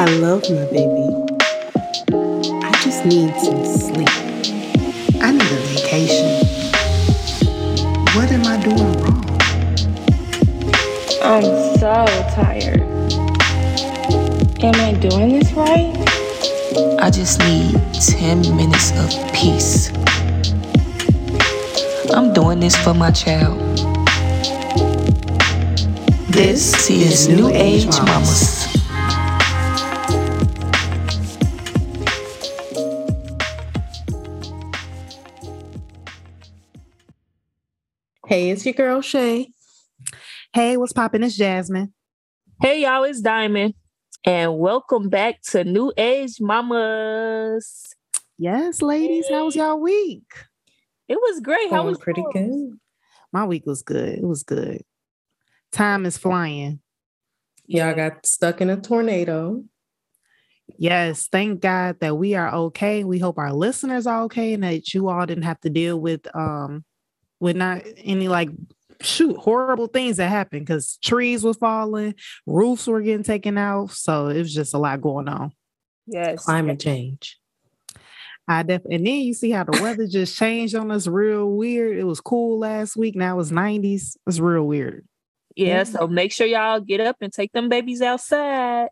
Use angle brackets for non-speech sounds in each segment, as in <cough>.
I love my baby. I just need some sleep. I need a vacation. What am I doing wrong? I'm so tired. Am I doing this right? I just need 10 minutes of peace. I'm doing this for my child. This is New Age Mamas. Hey, it's your girl Shay. Hey, what's poppin'? It's Jasmine. Hey y'all, it's Diamond. And welcome back to New Age Mamas. Yes, ladies, how was y'all week? It was great. How Going was pretty yours? good. My week was good. It was good. Time is flying. Y'all got stuck in a tornado. Yes, thank God that we are okay. We hope our listeners are okay and that you all didn't have to deal with um with not any like shoot horrible things that happened because trees were falling, roofs were getting taken out. So it was just a lot going on. Yes. Climate change. I def and then you see how the weather <laughs> just changed on us real weird. It was cool last week. Now it's 90s. It's real weird. Yeah, so make sure y'all get up and take them babies outside.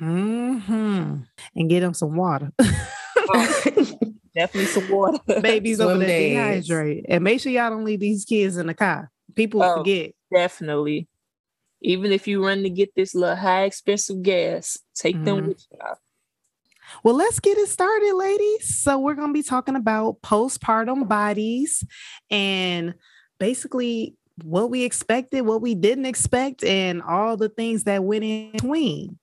Mm-hmm. And get them some water. <laughs> <laughs> Definitely some water. <laughs> Babies over Swim there days. dehydrated. And make sure y'all don't leave these kids in the car. People Oh. forget. Definitely. Even if you run to get this little high expensive gas, take them Mhm. with y'all. Well, let's get it started, ladies. So we're gonna be talking about postpartum bodies and basically what we expected, what we didn't expect, and all the things that went in between.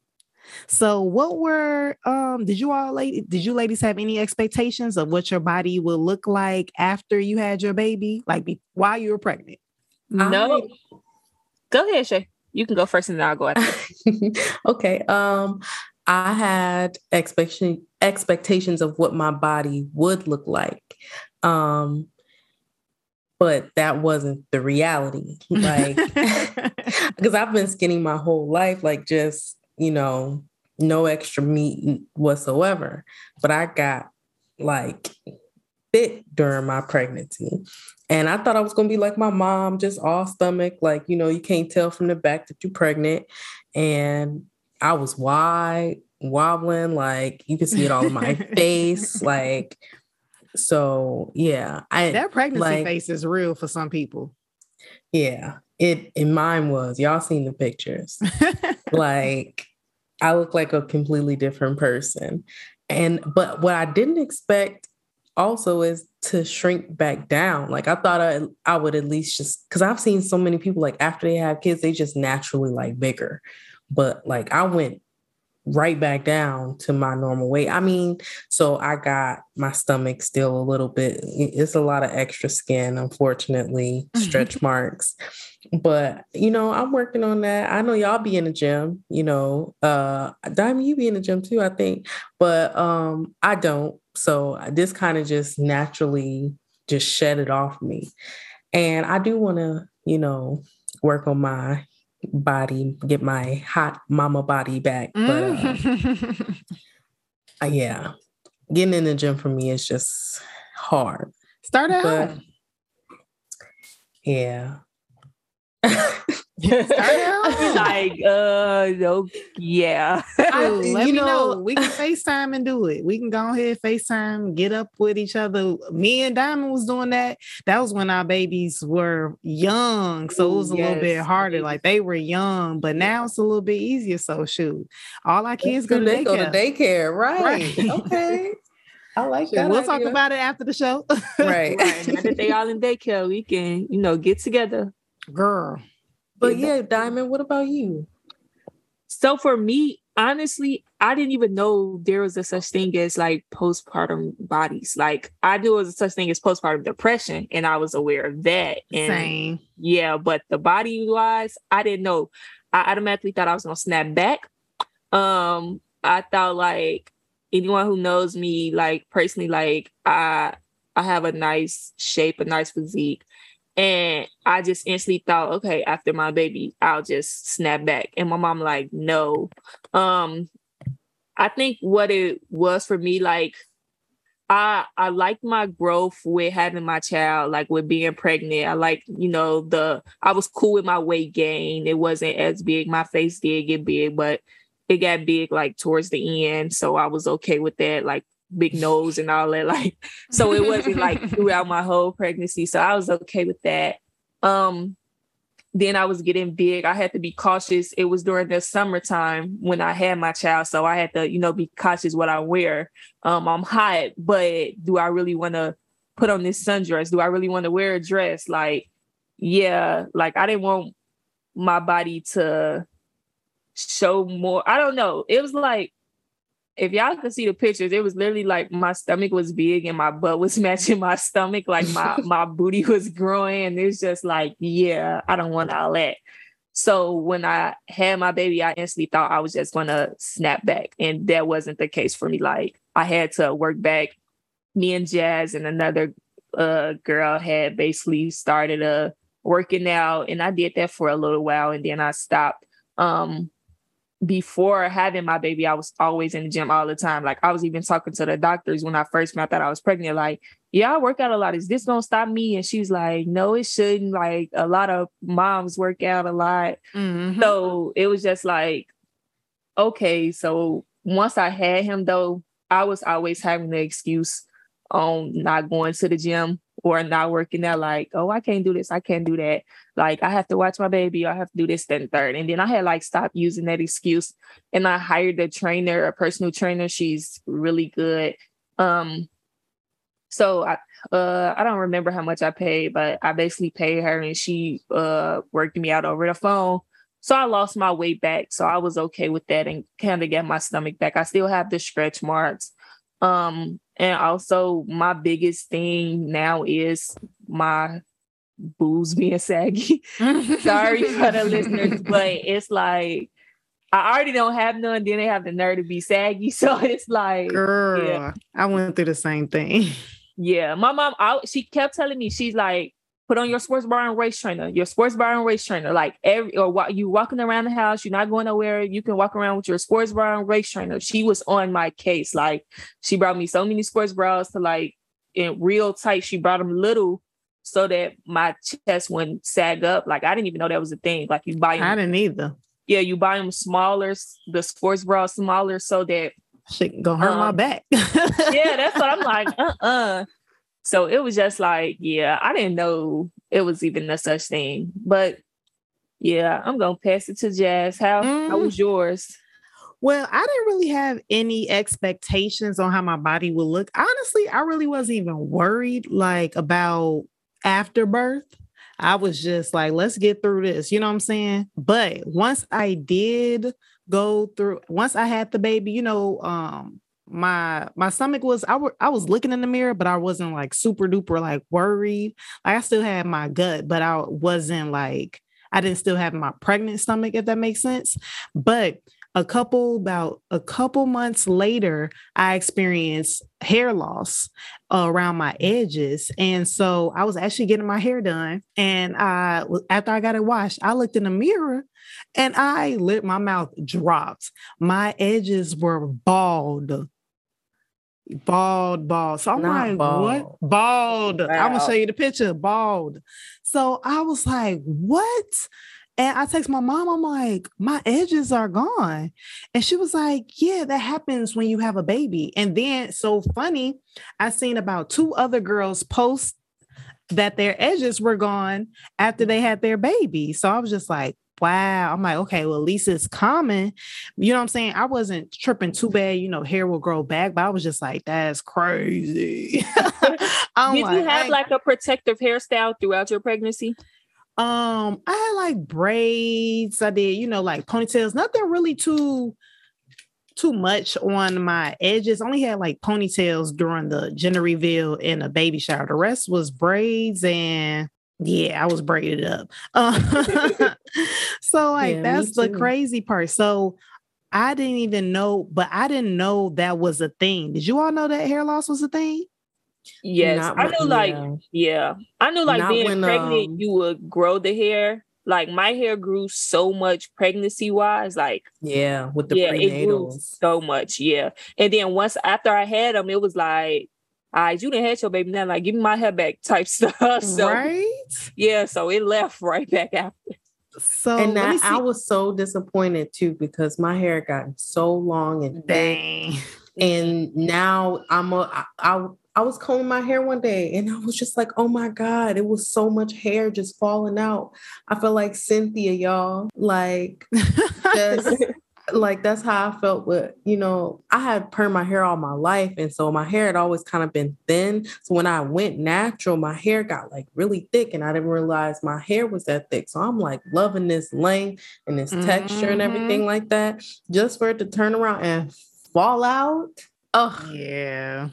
So, what were um did you all lady did you ladies have any expectations of what your body will look like after you had your baby, like be, while you were pregnant? No. Go ahead, Shay. You can go first and then I'll go after. <laughs> okay. Um, I had expectation expectations of what my body would look like. Um, but that wasn't the reality. Like <laughs> <laughs> because I've been skinny my whole life, like just, you know, no extra meat whatsoever. But I got like fit during my pregnancy. And I thought I was going to be like my mom, just all stomach. Like, you know, you can't tell from the back that you're pregnant. And I was wide, wobbling. Like, you can see it all in my <laughs> face. Like, so yeah. I, that pregnancy like- face is real for some people. yeah, it, in mine was, y'all seen the pictures. <laughs> like I look like a completely different person. And but what I didn't expect also is to shrink back down. Like I thought I, I would at least just because I've seen so many people like after they have kids, they just naturally like bigger. But like I went right back down to my normal weight. I mean, so I got my stomach still a little bit, it's a lot of extra skin, unfortunately, stretch marks. But you know i'm working on that. I know y'all be in the gym you know uh diamond you be in the gym too i think. But um i don't. So this kind of just naturally just shed it off me. And i do want to you know work on my body get my hot mama body back but uh, Mm. uh, <laughs> yeah getting in the gym for me is just hard Start at but home. yeah <laughs> <laughs> <laughs> like, uh, no, yeah. I- let you me know- know. We can FaceTime and do it. We can go ahead, FaceTime, get up with each other. Me and Diamond was doing that. That was when our babies were young. So it was a little bit harder. Like they were young, but now it's a little bit easier. So shoot. All our kids go to they daycare. go to daycare, right? Right. Okay, <laughs> I like Shoot, that. we'll talk about it after the show. right. right. Now that they all in daycare, we can, you know, get together. Girl. But yeah, Diamond, what about you? So for me, honestly, I didn't even know there was a such thing as like postpartum bodies. Like I knew there was a such thing as postpartum depression, and I was aware of that. And Same. yeah, but the body wise, I didn't know. I automatically thought I was gonna snap back. Um, I thought like anyone who knows me, like personally, like I I have a nice shape, a nice physique. And I just instantly thought, okay, after my baby, I'll just snap back. And my mom like, no. Um, I think what it was for me, like I I like my growth with having my child, like with being pregnant. I like, you know, the I was cool with my weight gain. It wasn't as big. My face did get big, but it got big like towards the end. So I was okay with that, like big nose and all that. <laughs> Like, so it wasn't like <laughs> throughout my whole pregnancy. So I was okay with that. Um, then I was getting big. I had to be cautious. It was during the summertime when I had my child. So I had to, you know, be cautious what I wear. Um, I'm hot, but do I really want to put on this sundress? Do I really want to wear a dress? Like, yeah, like I didn't want my body to show more. I don't know. It was like if y'all could see the pictures, it was literally like my stomach was big and my butt was <laughs> matching my stomach, like my <laughs> my booty was growing. And it's just like, yeah, I don't want all that. So when I had my baby, I instantly thought I was just gonna snap back. And that wasn't the case for me. Like I had to work back. Me and Jazz and another uh, girl had basically started uh working out and I did that for a little while and then I stopped. Um before having my baby, I was always in the gym all the time. Like I was even talking to the doctors when I first found out I was pregnant. Like, yeah, I work out a lot. Is this gonna stop me? And she's like, no, it shouldn't. Like a lot of moms work out a lot. Mm-hmm. So it was just like, okay. So once I had him though, I was always having the excuse on not going to the gym or not working there, like, oh, I can't do this, I can't do that. Like, I have to watch my baby, I have to do this, then third. And then I had like stopped using that excuse. And I hired a trainer, a personal trainer. She's really good. Um, so I uh I don't remember how much I paid, but I basically paid her and she uh worked me out over the phone. So I lost my weight back. So I was okay with that and kind of get my stomach back. I still have the stretch marks. Um, and also, my biggest thing now is my boobs being saggy. <laughs> Sorry for the listeners, <laughs> but it's like I already don't have none. Then they have the nerve to be saggy, <laughs> so it's like, girl, yeah. I went through the same thing. Yeah, my mom, I, she kept telling me, she's like, put on your sports bra and waist trainer, your sports bra and waist trainer. Like every or while you walking around the house, you're not going nowhere. You can walk around with your sports bra and waist trainer. She was on my case. Like she brought me so many sports bras to like in real tight. She brought them little so that my chest wouldn't sag up. Like I didn't even know that was a thing. Like you buy them. I didn't either. Yeah, you buy them smaller, the sports bra smaller so that shit gonna hurt um, my back. <laughs> yeah, that's what I'm like. Uh uh-uh. So it was just like, yeah, I didn't know it was even a such thing. But yeah, I'm gonna pass it to Jazz. How mm. how was yours? Well, I didn't really have any expectations on how my body would look. Honestly, I really wasn't even worried like about afterbirth. I was just like, let's get through this. You know what I'm saying? But once I did go through, once I had the baby, you know, um, my my stomach was I, w- I was looking in the mirror but i wasn't like super duper like worried. Like i still had my gut but i wasn't like i didn't still have my pregnant stomach if that makes sense. But a couple about a couple months later i experienced hair loss around my edges. And so i was actually getting my hair done and i after i got it washed i looked in the mirror and i lit my mouth dropped. My edges were bald Bald, bald. So I'm Not like, bald. what? Bald. Wow. I'm gonna show you the picture. Bald. So I was like, what? And I text my mom, I'm like, my edges are gone. And she was like, yeah, that happens when you have a baby. And then, so funny, I seen about two other girls post that their edges were gone after they had their baby. So I was just like, wow. I'm like, okay, well, at least it's common. You know what I'm saying? I wasn't tripping too bad, you know, hair will grow back, but I was just like, that's crazy. <laughs> Did like, you have like a protective hairstyle throughout your pregnancy? Um, I had like braids, I did, you know, like ponytails, nothing really too too much on my edges. Only had like ponytails during the gender reveal and a baby shower. The rest was braids and yeah, I was braided up. Uh, <laughs> <laughs> so like yeah, that's the crazy part. So I didn't even know, but I didn't know that was a thing. Did you all know that hair loss was a thing? Yes, Not I knew. Like, yeah, I knew like Not being pregnant, uh, you would grow the hair, like my hair grew so much pregnancy wise. Like Yeah, with the yeah, it grew so much. Yeah. And then once after I had them, it was like, all right, you didn't have your baby now. Like, give me my hair back type <laughs> stuff. So right? yeah, so it left <laughs> right back after. So and that, I was so disappointed too because my hair got so long and thick. dang. and now I'm a I, I I was combing my hair one day and I was just like, oh my God, it was so much hair just falling out. I feel like Cynthia, y'all. Like <laughs> just like that's how I felt with, you know, I had permed my hair all my life. And so my hair had always kind of been thin. So when I went natural, my hair got like really thick and I didn't realize my hair was that thick. So I'm like loving this length and this texture and Mhm. everything like that. Just for it to turn around and fall out. Oh, yeah.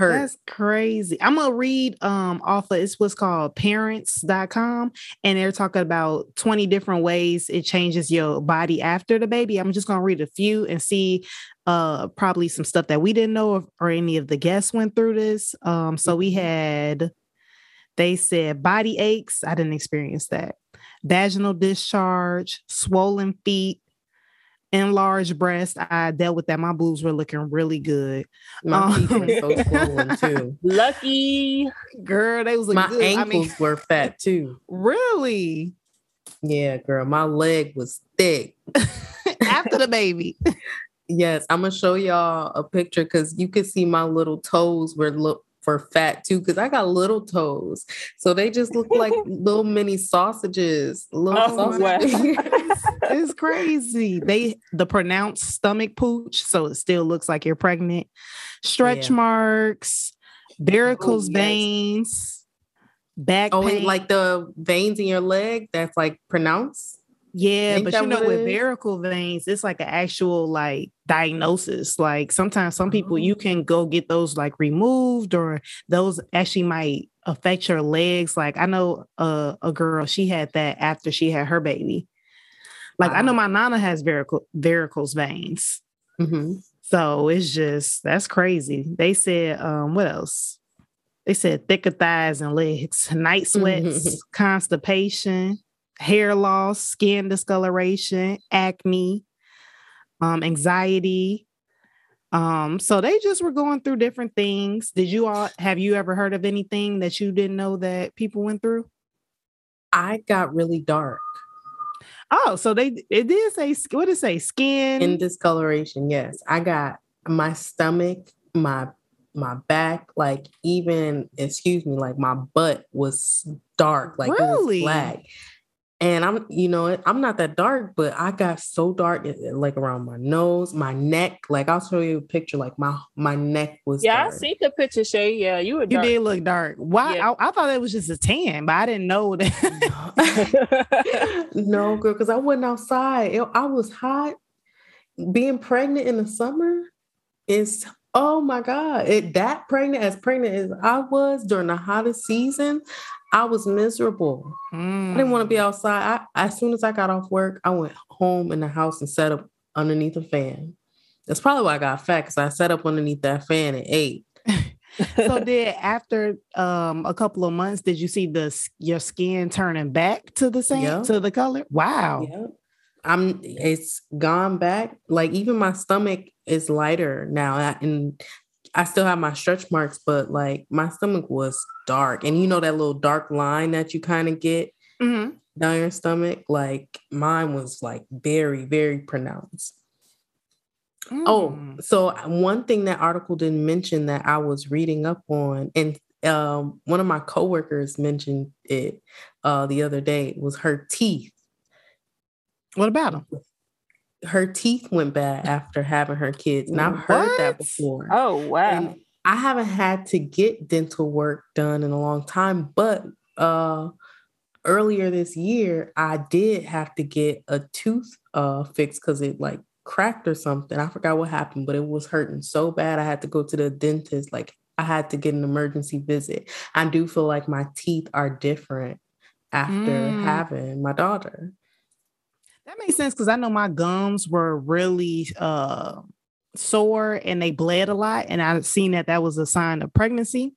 Hurt. That's crazy. I'm gonna read um off of it's what's called parents.com and they're talking about 20 different ways it changes your body after the baby. I'm just gonna read a few and see uh probably some stuff that we didn't know of, or any of the guests went through this. Um so we had they said body aches. I didn't experience that. Vaginal discharge, swollen feet, enlarged breast. I dealt with that. My boobs were looking really good. My feet Um, were so <laughs> swollen too. Lucky. Girl, they was My good. ankles I mean, were fat too. really? Yeah, girl. My leg was thick. <laughs> After the baby. Yes, I'm gonna show y'all a picture because you could see my little toes were look for fat too. Because I got little toes, so they just look like <laughs> little mini sausages. Little Oh, wow. It's crazy. They the pronounced stomach pooch, so it still looks like you're pregnant. Stretch Yeah. marks, varicose yes. veins, back oh, pain. like the veins in your leg. That's like pronounced. yeah, ain't but you know, with varicose veins, it's like an actual like diagnosis. Like sometimes some people you Oh. can go get those like removed, or those actually might affect your legs. Like I know uh, a girl, she had that after she had her baby. Like I know my nana has varico- varicose veins. Mhm. So it's just that's crazy. They said, um, what else? They said thicker thighs and legs, <laughs> night sweats, constipation, hair loss, skin discoloration, acne, um, anxiety. Um, so they just were going through different things. Did you all have you ever heard of anything that you didn't know that people went through? I got really dark Oh, so they it did say what did it say? Skin. in discoloration. Yes, I got my stomach, my my back, like even excuse me, like my butt was dark, like it Really? was black. And I'm, you know, I'm not that dark, but I got so dark, it- it- like around my nose, my neck. Like I'll show you a picture. Like my my neck was. Yeah, I dark. seen the picture, Shay. Yeah, you were you did look dark. Why? Yeah. I, I thought it was just a tan, but I didn't know that. <laughs> no, girl, because I wasn't outside. It- I was hot. Being pregnant in the summer is oh my god! It that pregnant as pregnant as I was during the hottest season, I was miserable. I didn't want to be Mm. outside. I, as soon as I got off work, I went home in the house and set up underneath a fan. That's probably why I got fat because I set up underneath that fan and ate. <laughs> so did after um a couple of months did you see the your skin turning back to the same Yeah. to the color wow Yeah. I'm it's gone back. Like even my stomach is lighter now. And I still have my stretch marks, but like my stomach was dark. And you know that little dark line that you kind of get Mhm. down your stomach? Like mine was like very, very pronounced. Oh, Mm. so one thing that article didn't mention that I was reading up on, and um, one of my coworkers mentioned it uh, the other day was her teeth. what about them her teeth went bad after having her kids. And I've heard that before. oh wow. And I haven't had to get dental work done in a long time, but uh earlier this year I did have to get a tooth uh fixed because it like cracked or something. I forgot what happened, but it was hurting so bad I had to go to the dentist. Like I had to get an emergency visit. I do feel like my teeth are different after Mm. having my daughter. That makes sense because i know my gums were really uh sore and they bled a lot and i've seen that that was a sign of pregnancy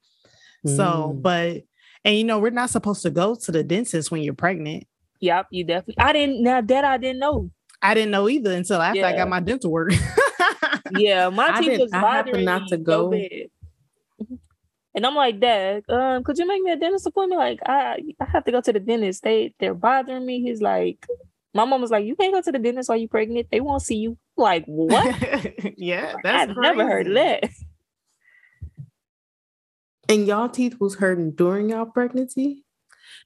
so Mm. but and you know we're not supposed to go to the dentist when you're pregnant Yep, you definitely. I didn't. Now that I didn't know. I didn't know either until after I got my dental work. <laughs> Yeah, my teeth was bothering not me to so go. <laughs> And I'm like, Dad, um, could you make me a dentist appointment? Like, I I have to go to the dentist. They they're bothering me. He's like, my mom was like, you can't go to the dentist while you're pregnant. They won't see you. Like, what? <laughs> yeah, that's I've never heard of that. And y'all teeth was hurting during y'all pregnancy?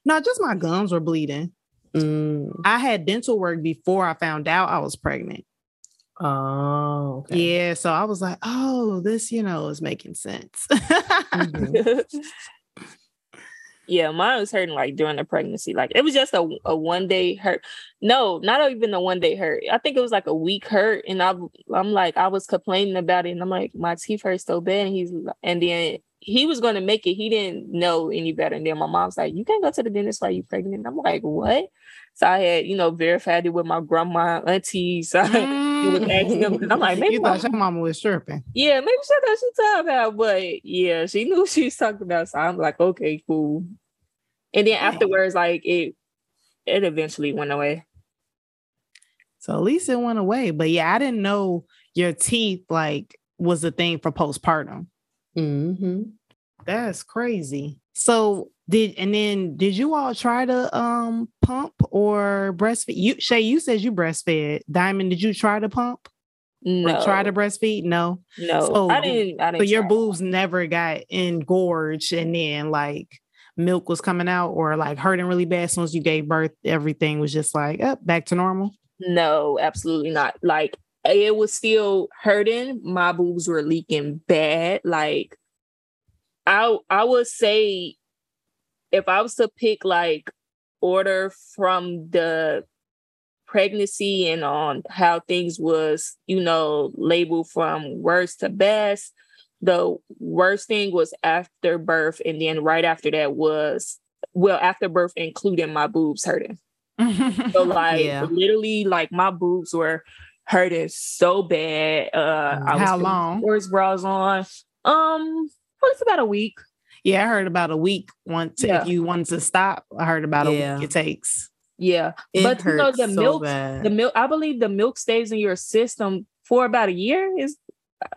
No, just my gums were bleeding. Mm. I had dental work before I found out I was pregnant. Oh, okay. Yeah, so I was like, oh, this, you know, is making sense. <laughs> Mhm. <laughs> yeah, mine was hurting like during the pregnancy. Like it was just a, a one day hurt. No, not even a one day hurt. I think it was like a week hurt. And I, I'm like, I was complaining about it. And I'm like, my teeth hurt so bad. And he's, and then he was going to make it. He didn't know any better. And then my mom's like, you can't go to the dentist while you're pregnant. And I'm like, what? So I had, you know, verified it with my grandma, aunties. <laughs> So I was asking them. And I'm like, <laughs> maybe you thought your mama was stripping. yeah, maybe she thought she talking about, but yeah, she knew she was talking about. So I'm like, okay, cool. And then afterwards, like it, it eventually went away. So at least it went away. But yeah, I didn't know your teeth like was a thing for postpartum. hmm That's crazy. So did and then did you all try to um pump or breastfeed? You Shay, you said you breastfed. Diamond, did you try to pump No, or try to breastfeed? No. no, So- I didn't. I So didn't. your try. boobs never got engorged and then like milk was coming out or like hurting really bad as soon as you gave birth, everything was just like up back to normal. No, absolutely not. Like it was still hurting. My boobs were leaking bad. Like I I would say if I was to pick like order from the pregnancy and on how things was, you know, labeled from worst to best, the worst thing was after birth and then right after that was well after birth including my boobs hurting. <laughs> So like Yeah. literally like my boobs were hurting so bad. Uh I was How putting long? Sports bras on. Um well, it's about a week. Yeah, I heard about a week once Yeah. if you wanted to stop. I heard about a Yeah. week it takes. Yeah. It but you know the so milk bad. the milk I believe the milk stays in your system for about a year is uh,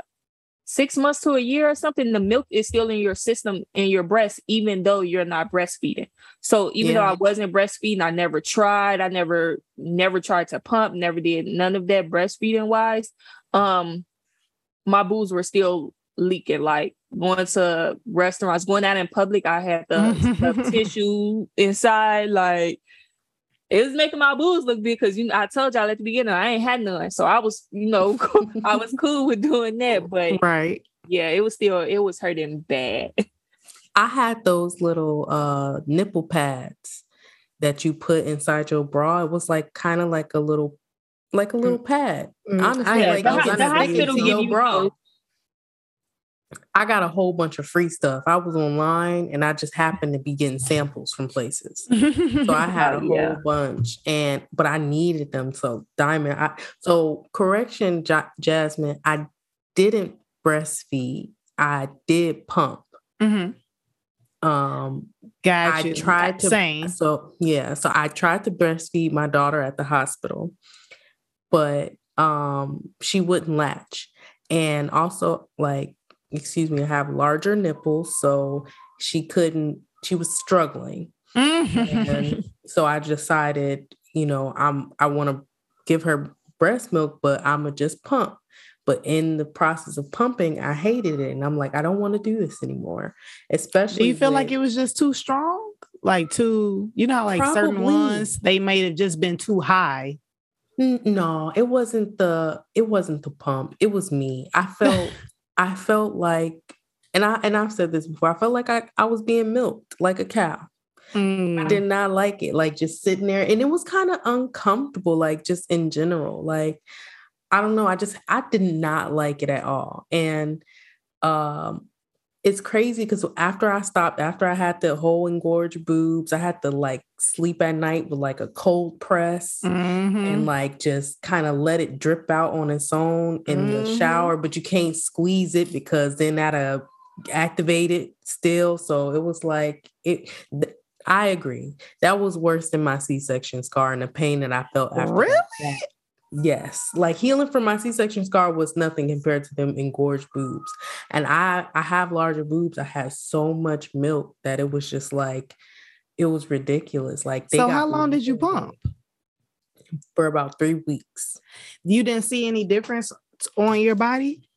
six months to a year or something. The milk is still in your system in your breast, even though you're not breastfeeding. So even though I wasn't breastfeeding, I never tried. I never never tried to pump, never did none of that breastfeeding wise. Um my boobs were still leaking like going to restaurants going out in public i had the, the <laughs> tissue inside like it was making my boobs look big because you know I told y'all at the beginning I ain't had none, so I was you know <laughs> I was cool with doing that, but Right. yeah, it was still it was hurting bad. I had those little uh nipple pads that you put inside your bra. It was like kind of like a little like a little pad. Mm, Honestly, I like the, those. you ho- I the never just it hospital to give your you bra. I got a whole bunch of free stuff. I was online and I just happened to be getting samples from places. So I <laughs> had a Oh, whole yeah. bunch and but I needed them. So Diamond, I so correction, Ja- Jasmine, I didn't breastfeed. I did pump. Mhm. Um Got I you. tried to Same. so yeah, so I tried to breastfeed my daughter at the hospital, but um she wouldn't latch. And also like excuse me, I have larger nipples, so she couldn't she was struggling. And mm-hmm. <laughs> so I decided, you know, I'm I want to give her breast milk, but I'm gonna just pump. But in the process of pumping, I hated it, and I'm like, I don't want to do this anymore. Especially, Do you feel like it was just too strong? Like too, you know, like certain ones they may have just been too high. No, it wasn't the it wasn't the pump. It was me. I felt I felt like and I and I've said this before. I felt like I, I was being milked like a cow. I Mm. did not like it. Like just sitting there and it was kind of uncomfortable, like just in general. Like I don't know. I just I did not like it at all. And um it's crazy because after I stopped, after I had the whole engorged boobs, I had to like sleep at night with like a cold press Mhm. and like just kind of let it drip out on its own in the Mhm. shower, but you can't squeeze it because then that'll activate it still. So it was like it th- I agree. That was worse than my C-section scar and the pain that I felt after. Really? that. Yes, like healing from my C-section scar was nothing compared to them engorged boobs. And I I have larger boobs. I had so much milk that it was just like it was ridiculous. Like they So how long did you pump? For about three weeks. You didn't see any difference on your body?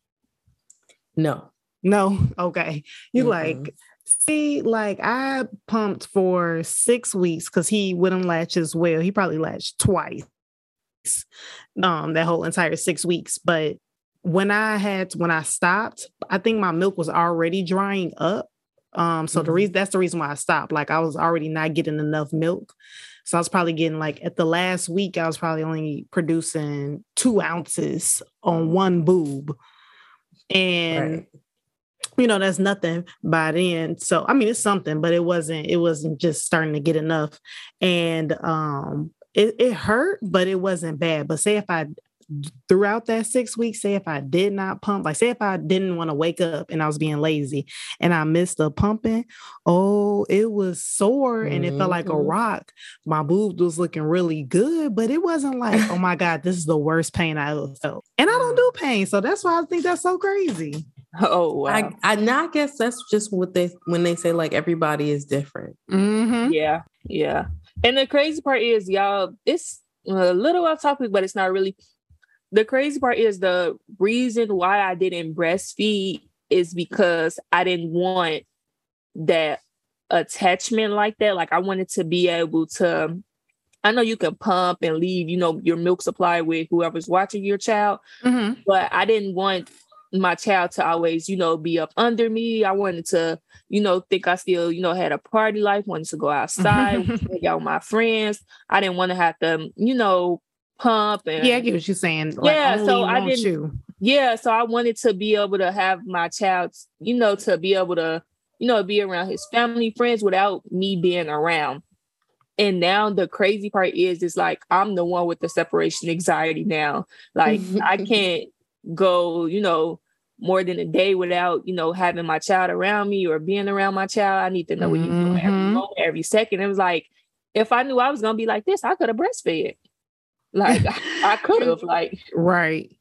No. No. Okay. You Mm-mm. like see, like I pumped for six weeks because he wouldn't latch as well. He probably latched twice. Um, that whole entire six weeks. But when I had when I stopped, I think my milk was already drying up. Um, so the Mhm. reason that's the reason why I stopped. Like I was already not getting enough milk. So I was probably getting like at the last week, I was probably only producing two ounces on one boob. And Right. you know that's nothing by then so i mean it's something but it wasn't it wasn't just starting to get enough and um it, it hurt but it wasn't bad but say if i throughout that six weeks say if i did not pump like say if i didn't want to wake up and i was being lazy and i missed the pumping oh it was sore and it felt like a Mhm. rock my boob was looking really good but it wasn't like oh my god this is the worst pain i ever felt and i don't do pain so that's why i think that's so crazy Oh wow. I, I now I guess that's just what they when they say like everybody is different. mm-hmm. Yeah, yeah. And the crazy part is, y'all, it's a little off topic, but it's not really. The crazy part is the reason why I didn't breastfeed is because I didn't want that attachment like that. Like I wanted to be able to. I know you can pump and leave, you know, your milk supply with whoever's watching your child, Mm-hmm. but I didn't want my child to always, you know, be up under me. I wanted to, you know, think I still, you know, had a party life, wanted to go outside, <laughs> hang out with my friends. I didn't want to have to, you know, pump and Yeah, I get what you're saying. Like, Yeah, so I didn't- you. yeah, so I wanted to be able to have my child, you know, to be able to, you know, be around his family, friends without me being around. And now the crazy part is, is like I'm the one with the separation anxiety now. Like <laughs> I can't go, you know, more than a day without, you know, having my child around me or being around my child. I need to know what he's doing every Mhm. moment, every second. It was like, if I knew I was gonna be like this, I could have breastfed. Like <laughs> I could have, like, Right.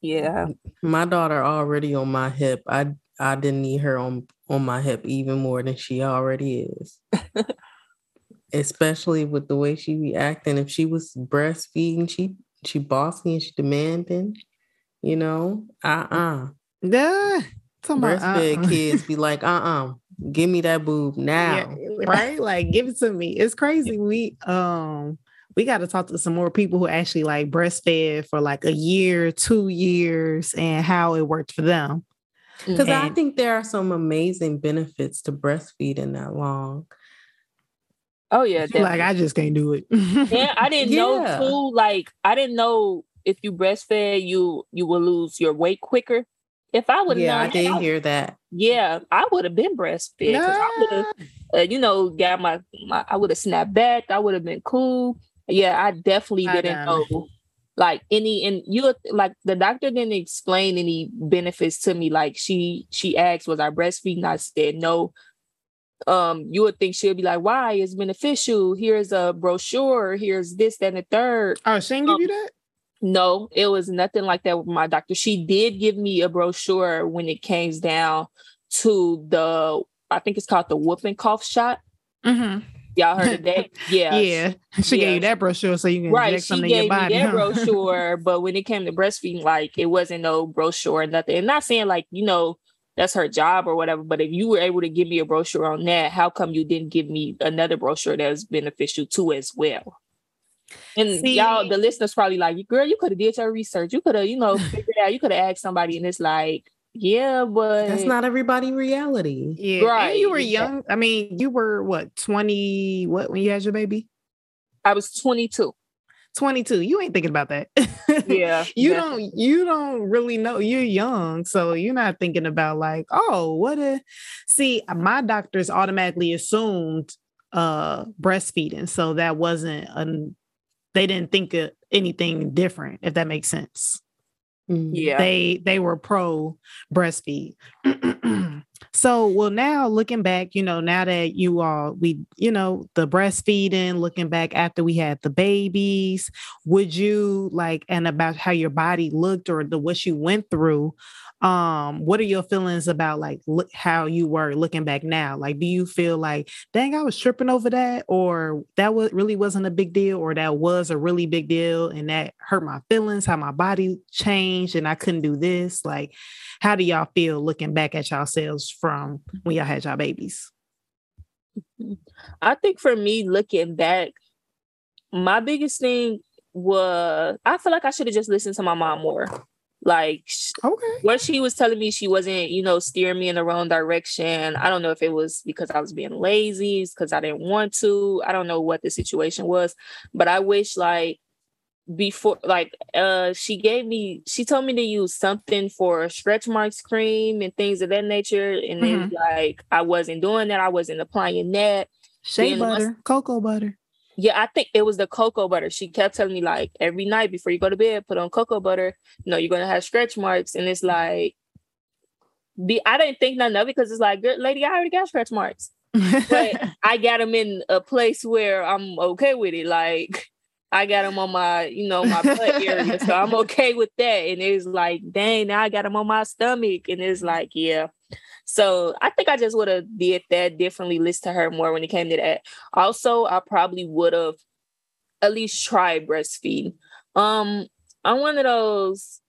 yeah. My daughter already on my hip. I I didn't need her on on my hip even more than she already is. <laughs> Especially with the way she be acting. If she was breastfeeding, she she bossy and she demanding. You know, uh uh Yeah. Talking about, breastfed uh-uh. kids be like, uh uh give me that boob now. Yeah, <laughs> right? Like give it to me. It's crazy. We um we got to talk to some more people who actually like breastfed for like a year, two years, and how it worked for them. Because I think there are some amazing benefits to breastfeeding that long. Oh yeah, <laughs> Like. I just can't do it. yeah, I didn't <laughs> Yeah. know too. Like I didn't know if you breastfed, you you will lose your weight quicker. If I would have Yeah, known, I did I- hear that. yeah, I would have been breastfed. 'cause I would have, uh, you know, got my, my I would have snapped back. I would have been cool. Yeah, I definitely I didn't know. know like any and you like the doctor didn't explain any benefits to me. Like she she asked, was I breastfeeding? I said no. Um, you would think she'll be like, why? It's beneficial. Here's a brochure. Here's this, that, and the third. oh, she didn't give you that? No, it was nothing like that with my doctor. She did give me a brochure when it came down to the, I think it's called the whooping cough shot. Mm-hmm. Y'all heard of <laughs> that? Yeah. Yeah. She yeah. gave you that brochure so you can Right. inject She something in gave your body. me that huh? brochure, <laughs> but when it came to breastfeeding, like it wasn't no brochure or nothing. And not saying like, you know, that's her job or whatever, but if you were able to give me a brochure on that, how come you didn't give me another brochure that was beneficial too as well? And See- y'all, the listeners probably like, girl, you could have did your research. You could have, you know, figured out. You could have asked somebody, and it's like, yeah, but That's not everybody reality. Yeah. Right, And you were yeah. young. I mean, you were what, 20, what, when you had your baby? I was 22. 22. You ain't thinking about that. <laughs> Yeah, you definitely. don't you don't really know you're young so you're not thinking about like oh what a see my doctors automatically assumed uh breastfeeding so that wasn't an they didn't think of anything different if that makes sense Mm. Yeah. they they were pro breastfeed <clears throat> So, well, now looking back, you know, now that you all, we, you know, the breastfeeding, looking back after we had the babies, would you like, and about how your body looked or the what you went through, um what are your feelings about like look how you were looking back now? Like do you feel like dang i was tripping over that or that was really wasn't a big deal or that was a really big deal and that hurt my feelings how my body changed and i couldn't do this? Like how do y'all feel looking back at yourselves from when y'all had y'all babies? <laughs> I think for me looking back my biggest thing was i feel like i should have just listened to my mom more like okay. what she was telling me, she wasn't, you know, steering me in the wrong direction. I don't know if it was because I was being lazy, because I didn't want to. I don't know what the situation was, but I wish like before like uh she gave me she told me to use something for stretch marks cream and things of that nature and mm-hmm. then like i wasn't doing that i wasn't applying that shea then butter once, cocoa butter yeah, I think it was the cocoa butter. She kept telling me like every night before you go to bed, put on cocoa butter. You know, you're gonna have stretch marks, and it's like, be I didn't think nothing of it because it's like, good lady, I already got stretch marks, but <laughs> I got them in a place where I'm okay with it. Like I got them on my, you know, my butt area, so I'm okay with that. And it's like, dang, now I got them on my stomach, and it's like, yeah. So I think I just would have did that differently, listen to her more when it came to that. Also, I probably would have at least tried breastfeed. Um, I'm one of those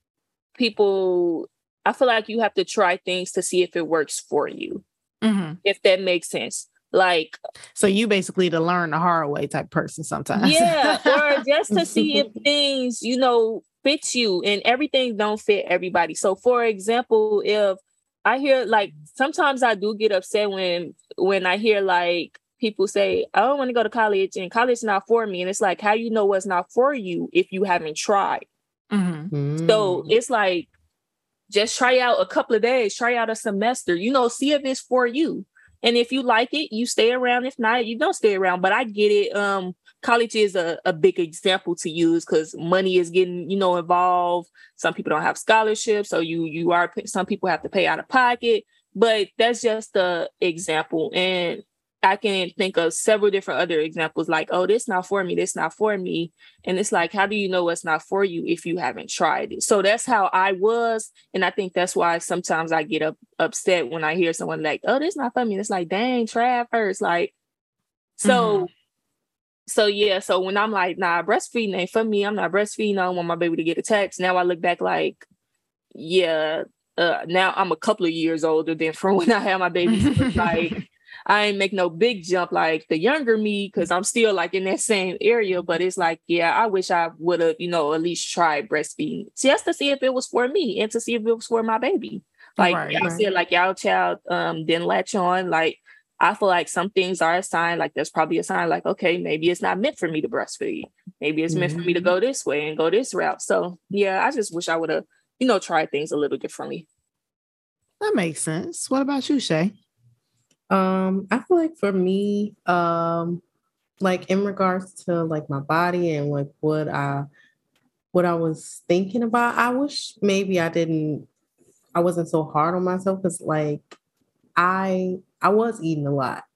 people. I feel like you have to try things to see if it works for you. Mm-hmm. If that makes sense. Like, so you basically to learn the hard way type person sometimes. Yeah, <laughs> or just to see if things, you know, fit you and everything don't fit everybody. So, for example, if I hear like sometimes I do get upset when when I hear like people say, I don't want to go to college and college is not for me. And it's like, how you know what's not for you if you haven't tried? Mm-hmm. So it's like just try out a couple of days, try out a semester, you know, see if it's for you. And if you like it, you stay around. If not, you don't stay around. But I get it. Um, college is a, a big example to use because money is getting you know involved. Some people don't have scholarships so you you are some people have to pay out of pocket but that's just the example. And i can think of several different other examples like oh this not for me this not for me. And it's like how do you know what's not for you if you haven't tried it? So that's how i was and i think that's why sometimes i get up upset when i hear someone like oh this not for me. It's like dang try first. Like so mm-hmm so yeah, so when I'm like, nah, breastfeeding ain't for me. I'm not breastfeeding. I don't want my baby to get attacked. Now I look back like, yeah, uh, now I'm a couple of years older than <laughs> from when I had my baby. So like <laughs> I ain't make no big jump like the younger me because I'm still like in that same area. But it's like, yeah, I wish I would have, you know, at least tried breastfeeding just to see if it was for me and to see if it was for my baby. Like right, I right. said, like y'all child um didn't latch on. Like I feel like some things are a sign, like there's probably a sign like, okay, maybe it's not meant for me to breastfeed. Maybe it's mm-hmm. meant for me to mm-hmm. go this way and go this route. So yeah, I just wish I would have, you know, tried things a little differently. That makes sense. What about you, Shay? Um, I feel like for me, um, like in regards to like my body and like what I what I was thinking about, I wish maybe I didn't I wasn't so hard on myself because like I I was eating a lot. <laughs>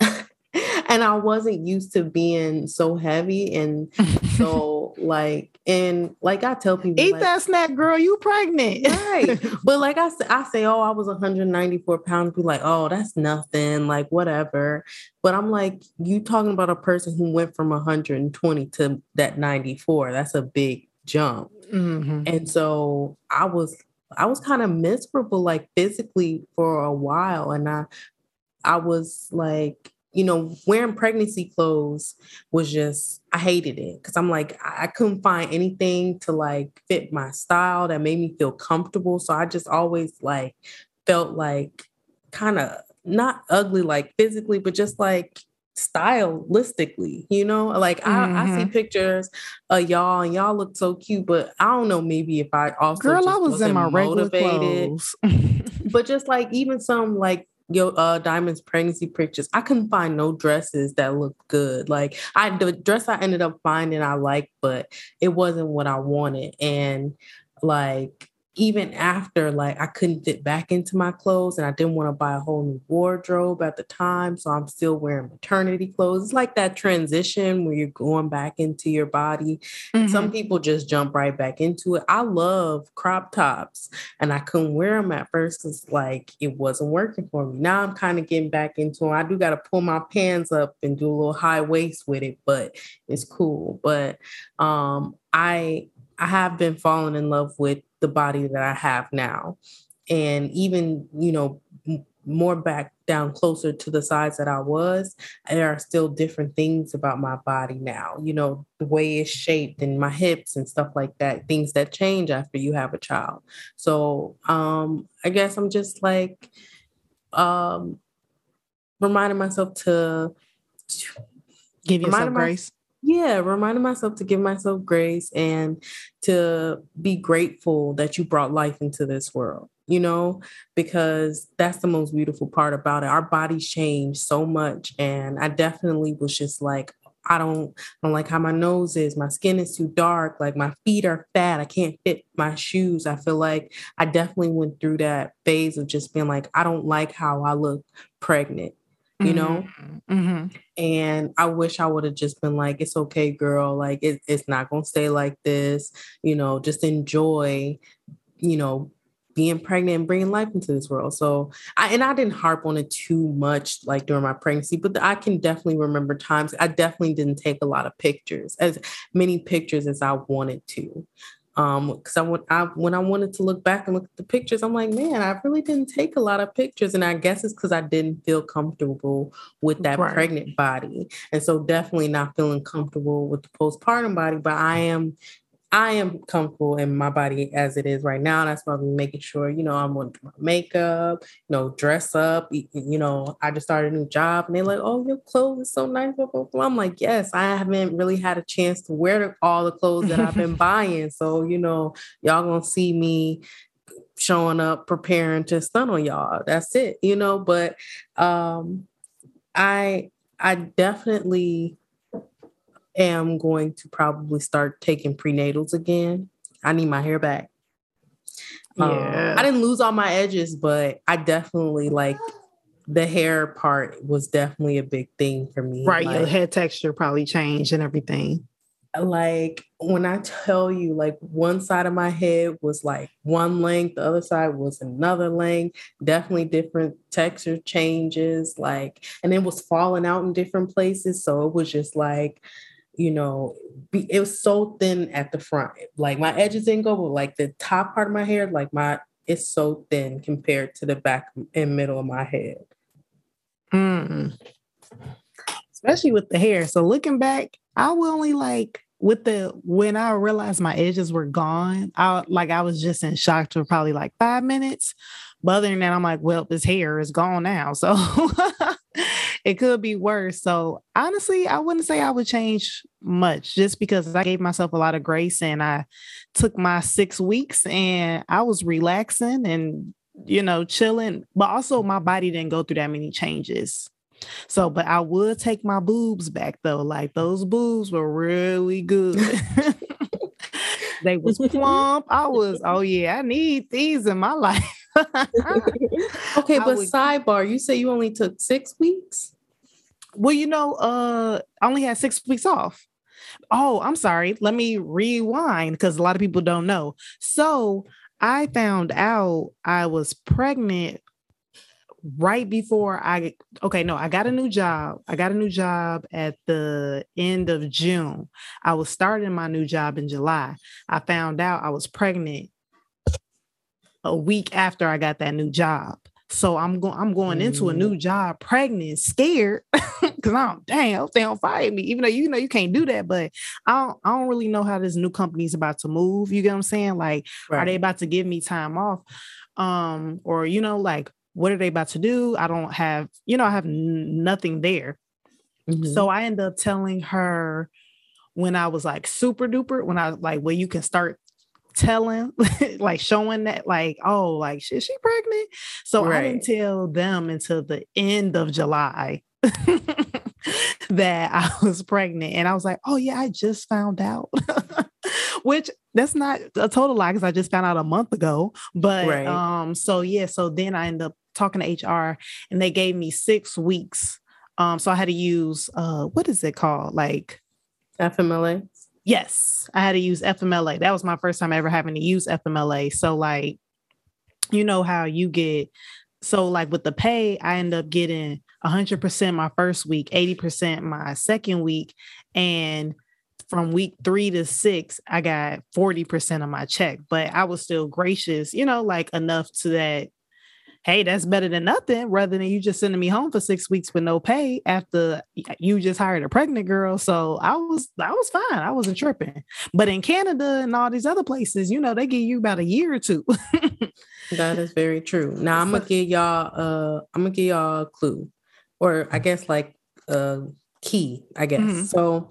and I wasn't used to being so heavy and <laughs> so like and like I tell people eat like, that snack, girl. You pregnant, right? <laughs> but like I, I say, oh, I was 194 pounds. Be like, oh, that's nothing, like whatever. But I'm like, you talking about a person who went from 120 to that 94. That's a big jump. Mm-hmm. And so I was I was kind of miserable, like physically for a while. And I I was like, you know, wearing pregnancy clothes was just, I hated it because I'm like, I couldn't find anything to like fit my style that made me feel comfortable. So I just always like felt like kind of not ugly, like physically, but just like stylistically, you know, like mm-hmm. I, I, see mm-hmm. pictures of y'all and y'all look so cute, but I don't know, maybe if I also girl, I was in my motivated, but <laughs> just like even some like your uh diamonds pregnancy pictures i couldn't find no dresses that looked good like i the dress i ended up finding i liked but it wasn't what i wanted and like even after like I couldn't fit back into my clothes and I didn't want to buy a whole new wardrobe at the time. So I'm still wearing maternity clothes. It's like that transition where you're going back into your body. Mm-hmm. Some people just jump right back into it. I love crop tops and I couldn't wear them at first because like it wasn't working for me. Now I'm kind of getting back into them. I do got to pull my pants up and do a little high waist with it, but it's cool. But um I I have been falling in love with the body that I have now. And even, you know, more back down closer to the size that I was, there are still different things about my body now, you know, the way it's shaped and my hips and stuff like that, things that change after you have a child. So um I guess I'm just like um reminding myself to give yourself grace yeah reminding myself to give myself grace and to be grateful that you brought life into this world you know because that's the most beautiful part about it our bodies change so much and i definitely was just like I don't, I don't like how my nose is. My skin is too dark. Like my feet are fat. I can't fit my shoes. I feel like I definitely went through that phase of just being like, I don't like how I look pregnant you know? Mm-hmm. mm-hmm. and i wish i would have just been like it's okay girl. Like it, it's not gonna stay like this. You know just enjoy you know being pregnant and bringing life into this world. So i and i didn't harp on it too much like during my pregnancy but i can definitely remember times i definitely didn't take a lot of pictures as many pictures as i wanted to um because I, went, I when i wanted to look back and look at the pictures i'm like man i really didn't take a lot of pictures and i guess it's because i didn't feel comfortable with that right. pregnant body and so definitely not feeling comfortable with the postpartum body but i am I am comfortable in my body as it is right now. That's why I'm making sure, you know, I'm on my makeup, you know, dress up. You know, I just started a new job and they're like, oh, your clothes is so nice. I'm like, yes, I haven't really had a chance to wear all the clothes that I've been <laughs> buying. So, you know, y'all gonna see me showing up preparing to stun on y'all. That's it, you know, but um I I definitely am going to probably start taking prenatals again. I need my hair back. Yeah. Um, I didn't lose all my edges, but I definitely like the hair part was definitely a big thing for me. Right. Like, your head texture probably changed and everything. Like when I tell you, like one side of my head was like one length, the other side was another length, definitely different texture changes, like, and it was falling out in different places. So it was just like, you know, be, it was so thin at the front. Like my edges didn't go, but like the top part of my hair, like my it's so thin compared to the back and middle of my head. Mm. Especially with the hair. So looking back, I will only like with the when I realized my edges were gone, I like I was just in shock for probably like five minutes. But other than that, I'm like, well, this hair is gone now. So <laughs> it could be worse. So honestly, I wouldn't say I would change much just because I gave myself a lot of grace and I took my six weeks and I was relaxing and you know, chilling, but also my body didn't go through that many changes. So, but I would take my boobs back though. Like those boobs were really good. <laughs> <laughs> they was plump. I was, oh yeah, I need these in my life. <laughs> okay, but would, sidebar, you say you only took six weeks? Well, you know, uh, I only had six weeks off. Oh, I'm sorry. Let me rewind because a lot of people don't know. So I found out I was pregnant right before I okay, no, I got a new job. I got a new job at the end of June. I was starting my new job in July. I found out I was pregnant a week after I got that new job. So I'm going I'm going into a new mm. job pregnant, scared <laughs> because I'm damn, they don't fire me. Even though you know you can't do that, but I don't I don't really know how this new company is about to move. You get what I'm saying? Like, right. are they about to give me time off? Um, or you know, like what are they about to do? I don't have, you know, I have n- nothing there. Mm-hmm. So I end up telling her when I was like super duper, when I was like, well, you can start telling, <laughs> like showing that, like, oh, like, is she pregnant? So right. I didn't tell them until the end of July <laughs> that I <laughs> was pregnant. And I was like, oh, yeah, I just found out. which that's not a total lie because I just found out a month ago. But Right. um, so yeah, so then I end up talking to HR and they gave me six weeks. Um, so I had to use uh what is it called? Like FMLA. Yes, I had to use FMLA. That was my first time ever having to use FMLA. So like, you know how you get so like with the pay, I end up getting 100% my first week, 80% my second week, and from week 3 to 6, I got 40% of my check, but I was still gracious, you know, like enough to that hey, that's better than nothing rather than you just sending me home for 6 weeks with no pay after you just hired a pregnant girl. So I was I was fine. I wasn't tripping. But in Canada and all these other places, you know, they give you about a year or two. <laughs> That is very true. Now I'm gonna give y'all uh I'm gonna give y'all a clue. Or I guess like a key, I guess. Mhm. So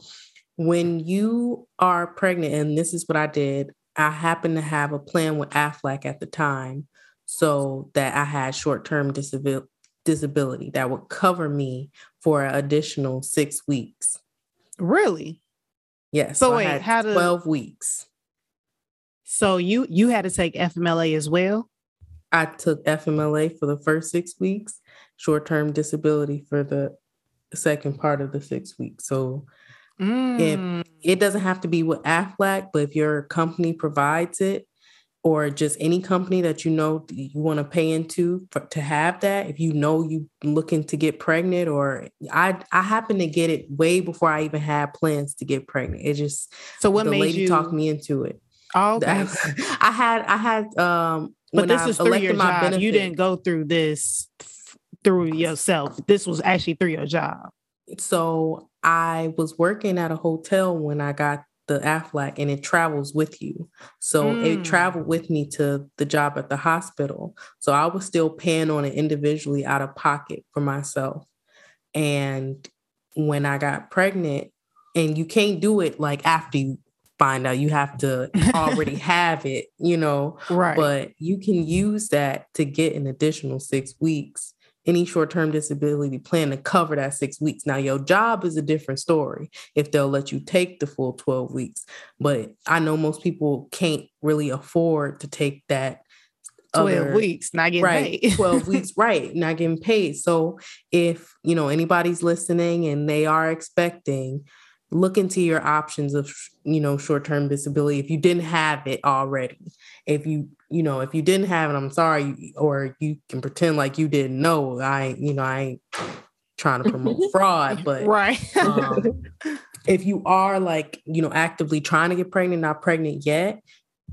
when you are pregnant, and this is what I did, I happened to have a plan with AFLAC at the time so that I had short-term disabil- disability that would cover me for an additional six weeks. really? Yes. So I wait, had how do- 12 weeks. So you you had to take FMLA as well? I took FMLA for the first six weeks, short term disability for the second part of the six weeks. So Mm, it doesn't have to be with AFLAC, but if your company provides it, or just any company that you know you want to pay into for, to have that, if you know you looking to get pregnant, or I I happen to get it way before I even had plans to get pregnant. It just so what the made lady you talked me into it. Oh, okay. <laughs> I had I had um But this I is through your job. You didn't go through this through yourself. This was actually through your job. So I was working at a hotel when I got the AFLAC and it travels with you. So Mm. it traveled with me to the job at the hospital. So I was still paying on it individually out of pocket for myself. And when I got pregnant, and you can't do it like after you find out, you have to already <laughs> have it, you know Right. but you can use that to get an additional six weeks any short-term disability plan to cover that six weeks. Now your job is a different story if they'll let you take the full 12 weeks but i know most people can't really afford to take that 12 other- weeks, not getting right paid. <laughs> 12 weeks right not getting paid. So if you know anybody's listening and they are expecting look into your options of you know short-term disability if you didn't have it already. If you you know if you didn't have it i'm sorry or you can pretend like you didn't know i you know i ain't trying to promote <laughs> fraud but right. um, if you are like you know actively trying to get pregnant not pregnant yet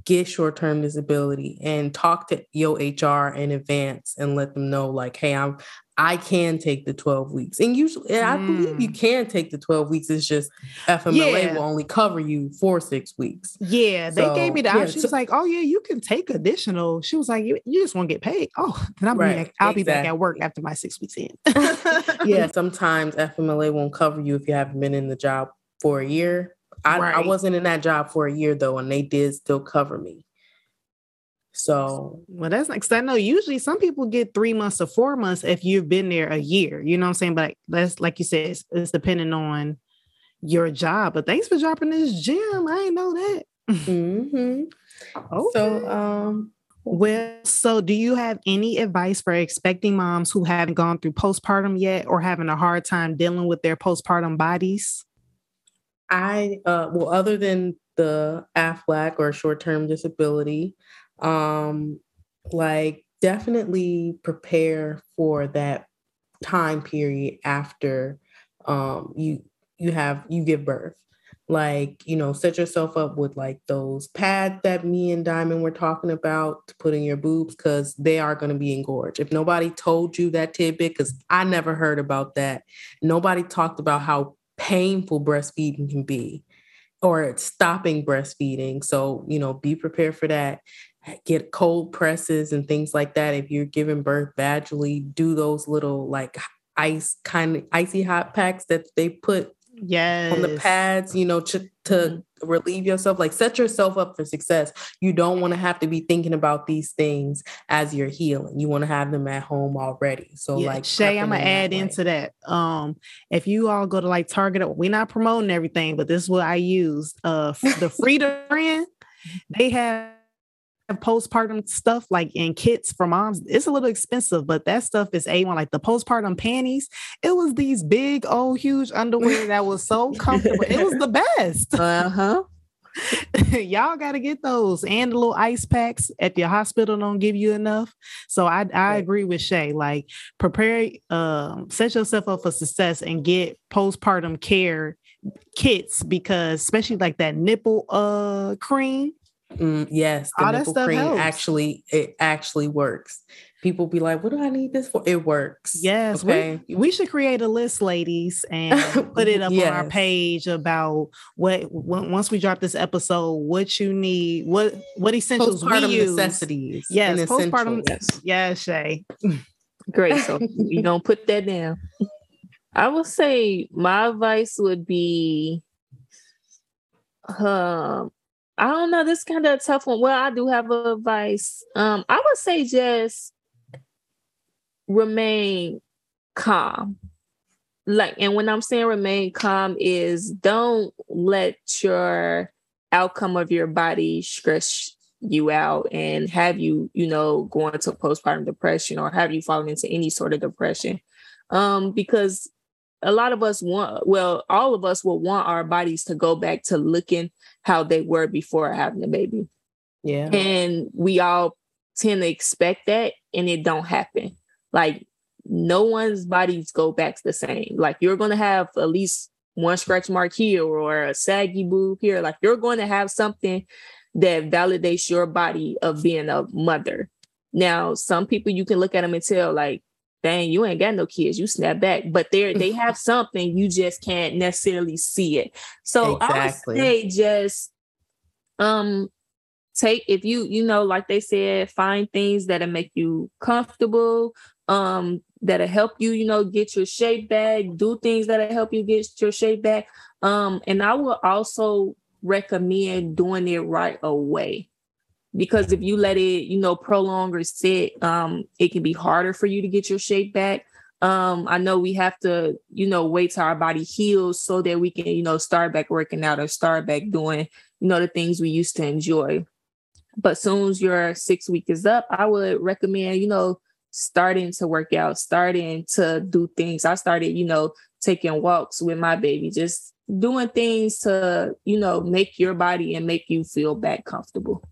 get short-term disability and talk to your hr in advance and let them know like hey i'm i can take the 12 weeks and usually and i believe you Mm. can take the 12 weeks it's just fmla Yeah. will only cover you for six weeks yeah, they gave me the So, yeah, option. She so- was like, "Oh yeah, you can take additional." She was like, "You, you just won't get paid." Oh, <laughs> then I'll be Right, back, I'll be back at work after my six weeks in. <laughs> yeah <laughs> sometimes fmla won't cover you if you haven't been in the job for a year I, I wasn't in that job for a year though and they did still cover me so Well, that's like, 'cause I know usually some people get three months or four months if you've been there a year. You know what I'm saying? But that's like you said, it's, it's depending on your job. But thanks for dropping this gem. I didn't know that. <laughs> mhm. Okay. so um well, so do you have any advice for expecting moms who haven't gone through postpartum yet or having a hard time dealing with their postpartum bodies? I uh well other than the AFLAC or short-term disability, um like definitely prepare for that time period after um you you have you give birth. Like, you know, set yourself up with like those pads that me and Diamond were talking about to put in your boobs because they are going to be engorged. If nobody told you that tidbit, because I never heard about that, nobody talked about how painful breastfeeding can be or stopping breastfeeding. So, you know, be prepared for that. Get cold presses and things like that. If you're giving birth vaginally, do those little like ice kind of icy hot packs that they put Yes. on the pads, you know, to, to relieve yourself, like set yourself up for success. You don't want to have to be thinking about these things as you're healing. You want to have them at home already. So Yeah, like Shay, I'm gonna that add into that. Um, if you all go to like Target, we're not promoting everything, but this is what I use. Uh, the Frida brand, they have postpartum stuff like in kits for moms. It's a little expensive, but that stuff is a1. Like the postpartum panties, it was these big, old, huge underwear that was so comfortable. it was the best. <laughs> Uh-huh. Y'all got to get those and the little ice packs at your hospital don't give you enough. So I I agree with Shay. Like prepare, um, set yourself up for success and get postpartum care kits because especially like that nipple uh cream. Mm, yes, the All that nipple stuff cream helps. actually it actually works. People be like, "What do I need this for?" It works. Yes, Okay. we, we should create a list, ladies, and <laughs> put it up on our page about what when, once we drop this episode, what you need, what what essentials we Postpartum use. necessities. Yes, and postpartum. essentials. Yes, Shay. <laughs> Great. So you gonna put that down. I would say my advice would be um I don't know, this kind of a tough one. Well, I do have advice. Um, I would say just remain calm. Like, and when I'm saying remain calm is don't let your outcome of your body stress you out and have you, you know, go into postpartum depression or have you fallen into any sort of depression. Um, because a lot of us want, well, all of us will want our bodies to go back to looking how they were before having a baby. Yeah. And we all tend to expect that and it don't happen. Like no one's bodies go back the same. Like you're gonna have at least one scratch mark here or a saggy boob here. Like you're going to have something that validates your body of being a mother. Now, some people you can look at them and tell, like, dang, you ain't got no kids, you snap back. But they they <laughs> have something, you just can't necessarily see it. So Exactly. I would say just um take if you you know like they said find things that'll make you comfortable um that'll help you you know get your shape back do things that'll help you get your shape back um and i will also recommend doing it right away because if you let it you know prolong or sit um it can be harder for you to get your shape back. Um i know we have to you know wait till our body heals so that we can you know start back working out or start back doing you know the things we used to enjoy. But soon as your six week is up i would recommend you know starting to work out starting to do things. I started you know taking walks with my baby just doing things to you know make your body and make you feel back comfortable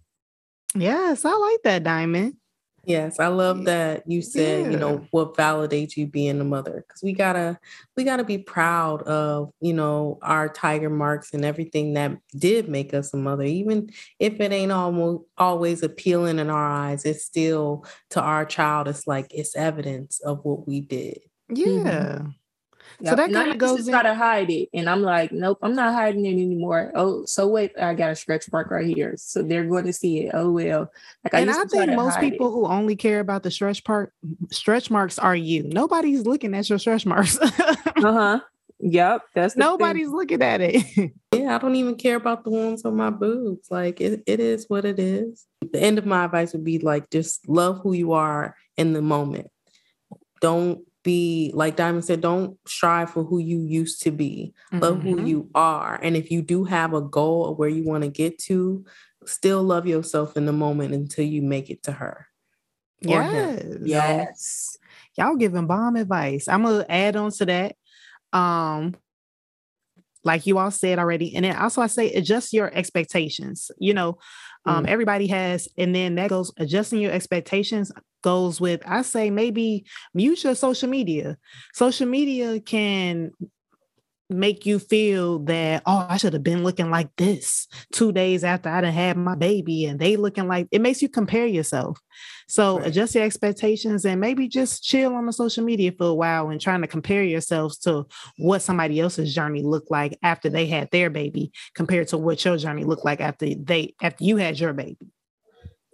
Yes, I like that diamond. Yes, I love that you said, you know, what validates you being a mother. Cause we gotta we gotta be proud of, you know, our tiger marks and everything that did make us a mother. Even if it ain't almost always appealing in our eyes, it's still to our child, it's like it's evidence of what we did. Yeah. So that kinda goes in- try to hide it, and I'm like, nope, I'm not hiding it anymore. Oh, so wait, I got a stretch mark right here, so they're going to see it. Oh well, like and used I think most hide it. people who only care about the stretch part, stretch marks are you. Nobody's looking at your stretch marks. <laughs> Uh huh. Yep. That's the thing. Nobody's looking at it. <laughs> Yeah, I don't even care about the ones on my boobs. Like it, it is what it is. The end of my advice would be like just love who you are in the moment. Don't be like Diamond said, don't strive for who you used to be. Love who you are. And if you do have a goal of where you want to get to, still love yourself in the moment until you make it to her. Yes. Yes. Y'all giving bomb advice. I'm gonna add on to that. Um, like you all said already, and then also I say adjust your expectations. You know, um, Mm. everybody has, and then that goes adjusting your expectations goes with I say maybe mute your social media. Social media can make you feel that oh I should have been looking like this two days after I done had my baby and they looking like it makes you compare yourself. So Right. adjust your expectations and maybe just chill on the social media for a while and trying to compare yourselves to what somebody else's journey looked like after they had their baby compared to what your journey looked like after they after you had your baby.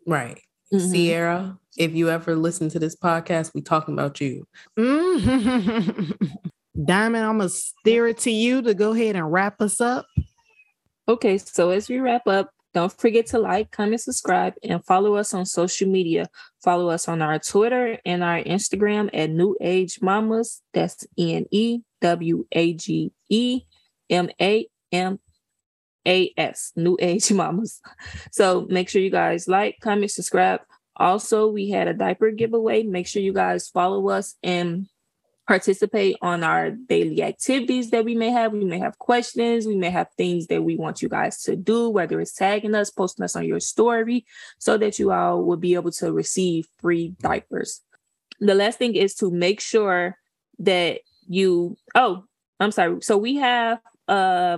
Right. Mhm. Sierra, if you ever listen to this podcast, we talking about you. Mhm. <laughs> Diamond, I'm gonna steer it to you to go ahead and wrap us up. Okay, so as we wrap up, don't forget to like, comment, subscribe, and follow us on social media. Follow us on our Twitter and our Instagram at New Age Mamas. That's N E W A G E M A M A S. New Age <laughs> Mamas. So make sure you guys like, comment, subscribe. Also, we had a diaper giveaway. Make sure you guys follow us and participate on our daily activities that we may have. We may have questions, we may have things that we want you guys to do, whether it's tagging us, posting us on your story, so that you all will be able to receive free diapers. The last thing is to make sure that you, oh, I'm sorry. So we have uh,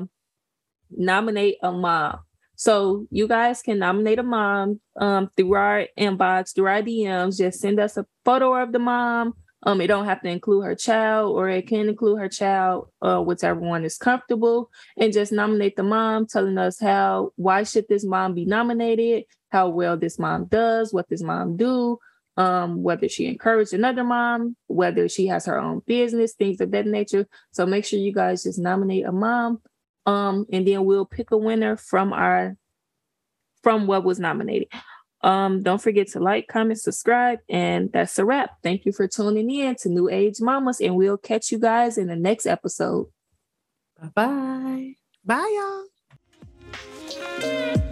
nominate a mom. So you guys can nominate a mom um, through our inbox, through our DMs. Just send us a photo of the mom um, it don't have to include her child, or it can include her child, uh, whichever one is comfortable, and just nominate the mom, telling us how why should this mom be nominated, how well this mom does, what this mom do, um, whether she encouraged another mom, whether she has her own business, things of that nature. So make sure you guys just nominate a mom, um, and then we'll pick a winner from our from what was nominated. Um, don't forget to like, comment, subscribe, and that's a wrap. Thank you for tuning in to New Age Mamas, and we'll catch you guys in the next episode. Bye bye. Bye, y'all.